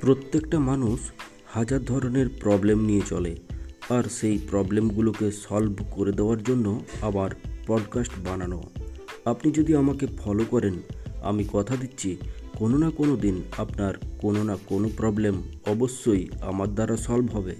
প্রত্যেকটা মানুষ হাজার ধরনের প্রবলেম নিয়ে চলে। আর সেই প্রবলেমগুলোকে সলভ করে দেওয়ার জন্য আবার পডকাস্ট বানানো। আপনি যদি আমাকে ফলো করেন, আমি কথা দিচ্ছি, কোনো না কোনো দিন আপনার কোনো না কোনো প্রবলেম অবশ্যই আমার দ্বারা সলভ হবে।